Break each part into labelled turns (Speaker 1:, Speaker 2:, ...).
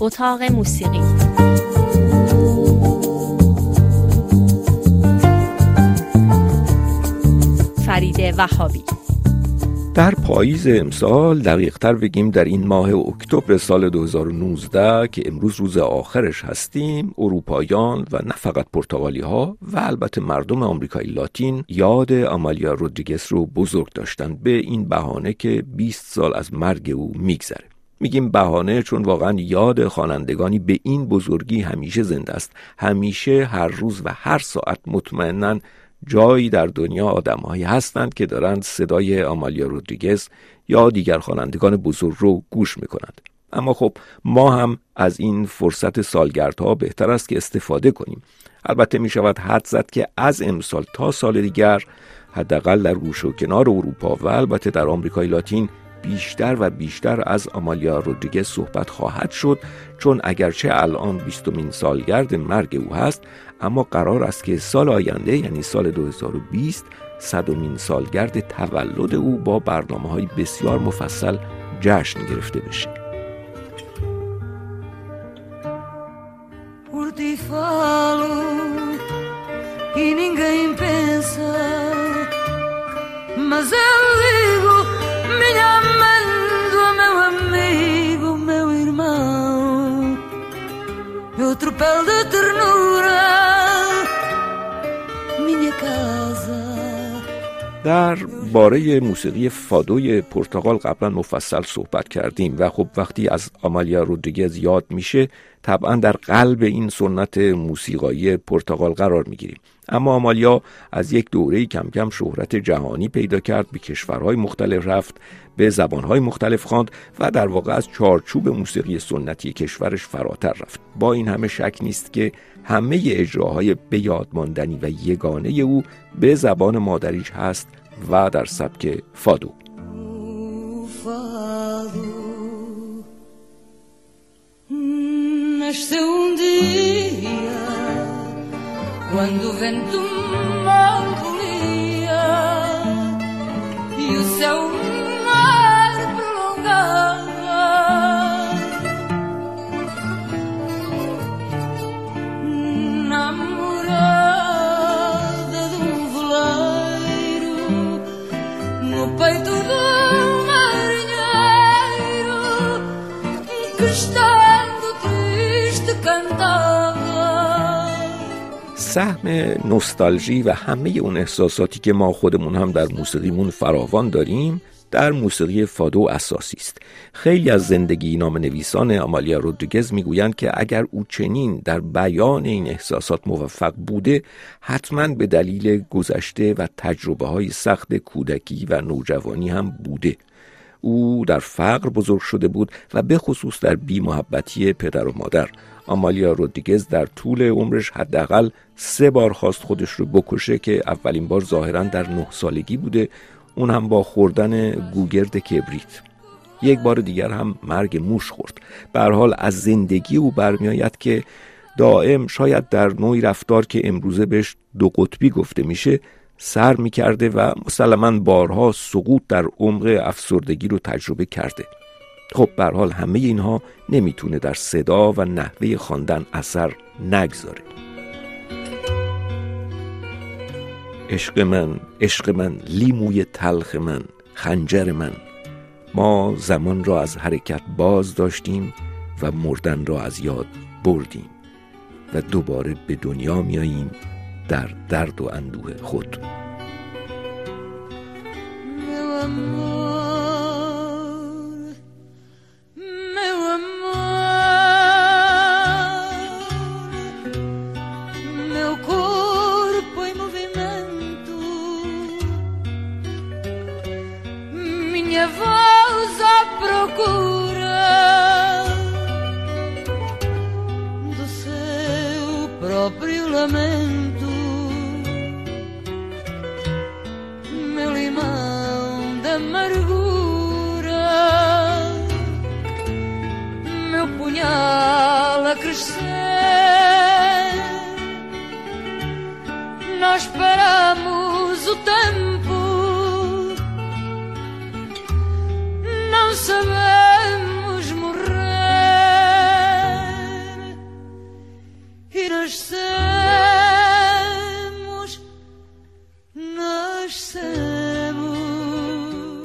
Speaker 1: اتاق موسیقی. فرید وهابی.
Speaker 2: در پاییز امسال دقیقتر بگیم در این ماه اکتبر سال 2019 که امروز روز آخرش هستیم اروپایان و نه فقط پرتغالی ها و البته مردم آمریکای لاتین یاد آمالیا رودریگس رو بزرگ داشتن به این بهانه که 20 سال از مرگ او میگذره. میگیم بهانه چون واقعا یاد خوانندگانی به این بزرگی همیشه زنده است. همیشه هر روز و هر ساعت مطمئنا جایی در دنیا آدمهایی هستند که دارند صدای آمالیا رودریگز یا دیگر خوانندگان بزرگ رو گوش می‌کنند. اما خب ما هم از این فرصت سالگردها بهتر است که استفاده کنیم. البته می شود حد زد که از امسال تا سال دیگر حداقل در گوش و کنار اروپا و البته در آمریکای لاتین بیشتر و بیشتر از آمالیا رودریگز صحبت خواهد شد چون اگرچه الان بیستمین سالگرد مرگ او هست اما قرار است که سال آینده یعنی سال 2020 صدمین سالگرد تولد او با برنامه های بسیار مفصل جشن گرفته بشه. Tropel de ternura, minha casa. در باره موسیقی فادوی پرتغال قبلا مفصل صحبت کردیم و خب وقتی از آمالیا رودریگز یاد میشه طبعا در قلب این سنت موسیقایی پرتغال قرار می‌گیریم. اما آمالیا از یک دوره کم کم شهرت جهانی پیدا کرد به کشورهای مختلف رفت به زبانهای مختلف خواند و در واقع از چارچوب موسیقی سنتی کشورش فراتر رفت. با این همه شک نیست که همه اجراهای به یاد ماندنی و یگانه او به زبان مادریش هست و در سبک فادو. سهم نوستالژی و همه اون احساساتی که ما خودمون هم در موسیقیمون فراوان داریم در موسیقی فادو اساسی است. خیلی از زندگی نام نویسان آمالیا رودریگز می‌گویند که اگر او چنین در بیان این احساسات موفق بوده حتما به دلیل گذشته و تجربه های سخت کودکی و نوجوانی هم بوده. او در فقر بزرگ شده بود و به خصوص در بی محبتی پدر و مادر. آمالیا رودریگز در طول عمرش حداقل سه بار خواست خودش رو بکشه که اولین بار ظاهرا در نه سالگی بوده. اون هم با خوردن گوگرد کبریت. یک بار دیگر هم مرگ موش خورد. به حال از زندگی او برمیآید که دائم شاید در نوعی رفتار که امروزه بهش دو قطبی گفته میشه سر می‌کرده و مسلما بارها سقوط در عمق افسردگی رو تجربه کرده. خب به حال همه اینها نمی‌تونه در صدا و نحوه خواندن اثر نگذاره. عشق من عشق من لیموی تلخ من خنجر من. ما زمان را از حرکت باز داشتیم و مردن را از یاد بردیم و دوباره به دنیا میاییم در درد و اندوه خود.
Speaker 1: amargura. Meu punhal a crescer, nós paramos o tempo.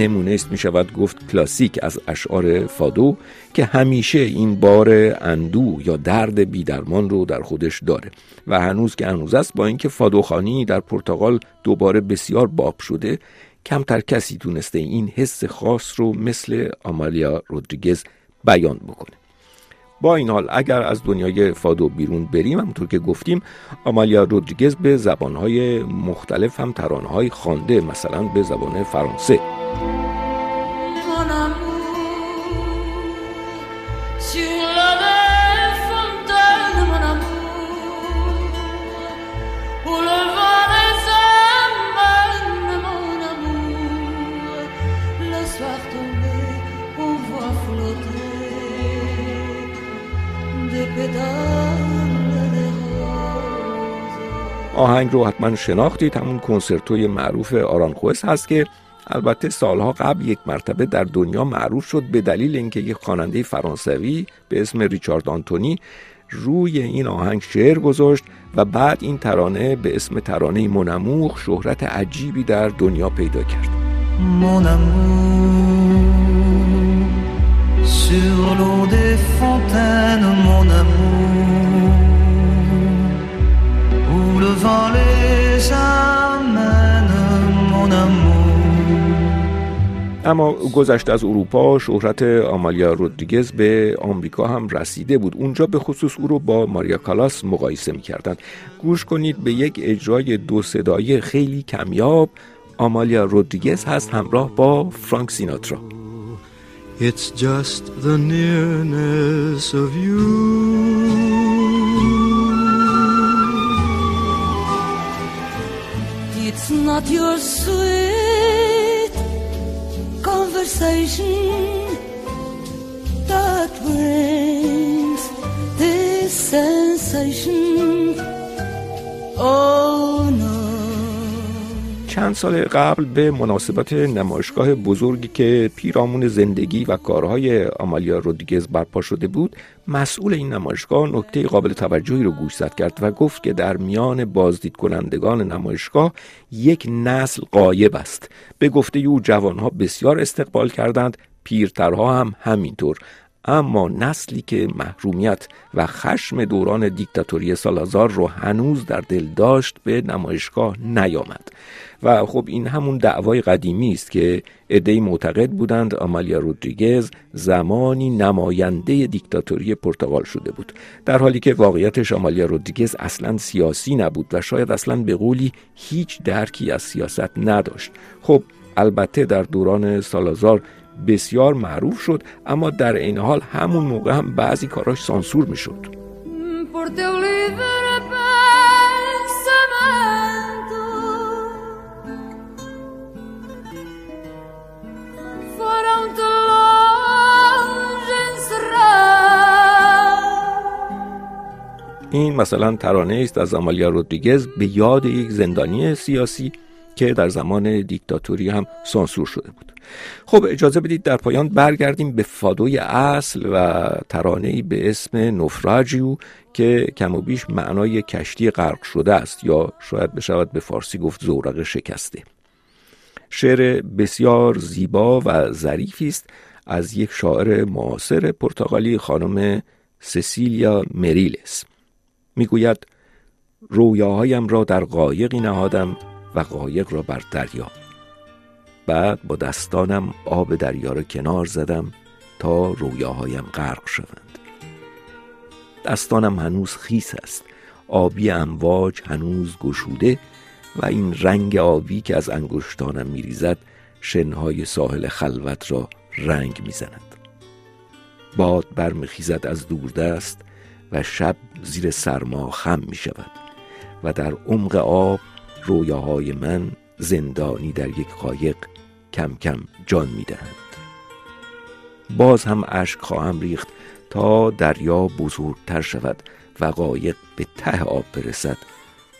Speaker 2: نمونه است می شود گفت کلاسیک از اشعار فادو که همیشه این بار اندو یا درد بیدرمان رو در خودش داره و هنوز که هنوز است با اینکه فادوخانی در پرتغال دوباره بسیار باب شده کمتر کسی تونسته این حس خاص رو مثل آمالیا رودریگز بیان بکنه. با این حال اگر از دنیای فادو بیرون بریم همونطور که گفتیم آمالیا رودریگز به زبانهای مختلف هم ترانه‌های خوانده مثلا به زبان فرانسه. آهنگ رو حتما شناختید. همون کنسرتوی معروف آرانخوس هست که البته سالها قبل یک مرتبه در دنیا معروف شد به دلیل اینکه یک خواننده فرانسوی به اسم ریچارد آنتونی روی این آهنگ شعر گذاشت و بعد این ترانه به اسم ترانه منموخ شهرت عجیبی در دنیا پیدا کرد. sur l'eau des fontaines, mon amour, où le vent les amène, mon amour. اما گذشته از اروپا شهرت آمالیا رودریگز به آمریکا هم رسیده بود اونجا به خصوص او رو با ماریا کالاس مقایسه می‌کردند گوش کنید به یک اجرای دو صدایی خیلی کمیاب آمالیا رودریگز هست همراه با فرانک سیناترا It's just the nearness of you. Not your sweet conversation that brings this sensation. Oh. چند سال قبل به مناسبت نمایشگاه بزرگی که پیرامون زندگی و کارهای آمالیا رودریگز برپا شده بود مسئول این نمایشگاه نکته قابل توجهی رو گوش کرد و گفت که در میان بازدید کنندگان نمایشگاه یک نسل قایب است. به گفته او جوانها بسیار استقبال کردند پیرترها هم همینطور. اما نسلی که محرومیت و خشم دوران دیکتاتوری سالازار رو هنوز در دل داشت به نمایشگاه نیامد. و خب این همون دعوای قدیمی است که عدهای معتقد بودند آمالیا رودریگز زمانی نماینده دیکتاتوری پرتغال شده بود. در حالی که واقعیتش آمالیا رودریگز اصلا سیاسی نبود و شاید اصلا به قولی هیچ درکی از سیاست نداشت. خب البته در دوران سالازار بسیار معروف شد اما در این حال همون موقع هم بعضی کاراش سانسور می‌شد. این مثلا ترانه است از آمالیا رودریگز به یاد یک زندانی سیاسی که در زمان دیکتاتوری هم سانسور شده بود. خب اجازه بدید در پایان برگردیم به فادوی اصل و ترانه‌ای به اسم نفراجیو که کم و بیش معنای کشتی غرق شده است یا شاید بشود به فارسی گفت زورق شکسته. شعر بسیار زیبا و ظریفی است از یک شاعر معاصر پرتغالی خانم سسیلیا مریلس. می‌گوید رویاهایم را در قایقی نهادم و قایق را بر دریا بعد با دستانم آب دریا را کنار زدم تا رویاهایم غرق شوند. دستانم هنوز خیس است. آبی امواج هنوز گشوده و این رنگ آبی که از انگشتانم میریزد شنهای ساحل خلوت را رنگ می‌زند. باد برمیخیزد از دوردست و شب زیر سرما خم می شود و در عمق آب رویاهای من زندانی در یک قایق کم کم جان می دهند. باز هم اشک خواهم ریخت تا دریا بزرگتر شود و قایق به ته آب برسد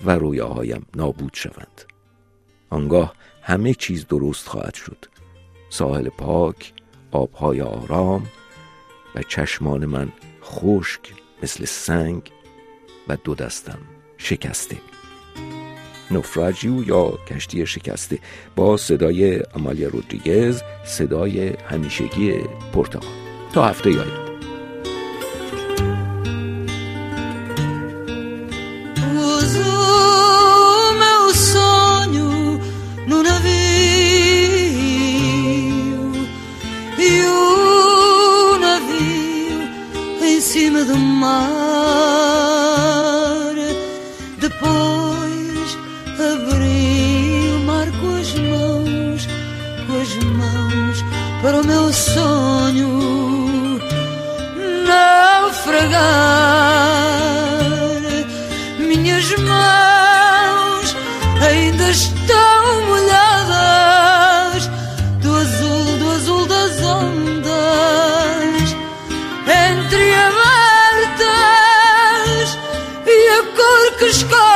Speaker 2: و رویاهایم نابود شوند. آنگاه همه چیز درست خواهد شد. ساحل پاک آبهای آرام و چشمان من خشک مثل سنگ و دو دستم شکسته. نوفراجیو یا کشتی شکسته با صدای امالیا رودریگز صدای همیشگی پرتغال تا هفته یاد
Speaker 3: e cima do mar. as mãos, as mãos para o meu sonho naufragar. Minhas mãos ainda estão molhadas do azul, do azul das ondas, entre abertas e a cor que escolhe.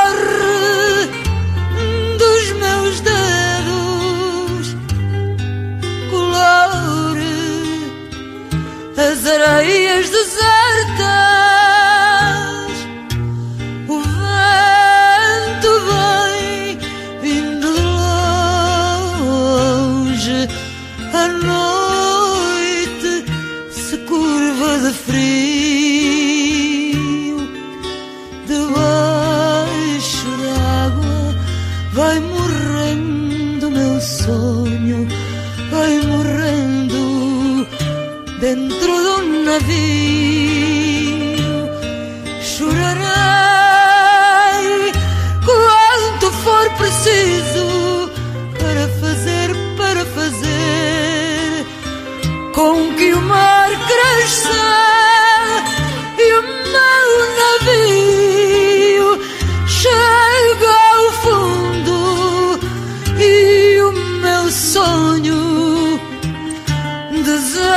Speaker 3: desire